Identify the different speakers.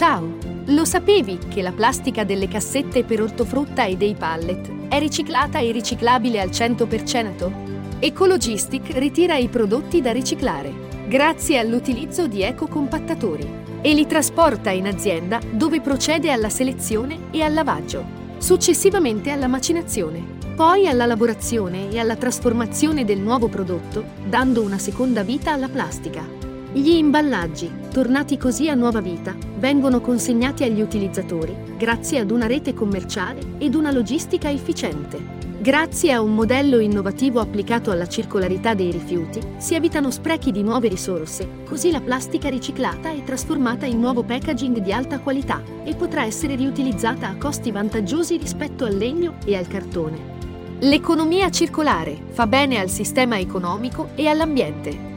Speaker 1: Ciao! Lo sapevi che la plastica delle cassette per ortofrutta e dei pallet è riciclata e riciclabile al 100%? Ecologistic ritira i prodotti da riciclare grazie all'utilizzo di ecocompattatori e li trasporta in azienda dove procede alla selezione e al lavaggio, successivamente alla macinazione, poi alla lavorazione e alla trasformazione del nuovo prodotto, dando una seconda vita alla plastica. Gli imballaggi, tornati così a nuova vita, vengono consegnati agli utilizzatori grazie ad una rete commerciale ed una logistica efficiente. Grazie a un modello innovativo applicato alla circolarità dei rifiuti, si evitano sprechi di nuove risorse, così la plastica riciclata è trasformata in nuovo packaging di alta qualità e potrà essere riutilizzata a costi vantaggiosi rispetto al legno e al cartone. L'economia circolare fa bene al sistema economico e all'ambiente.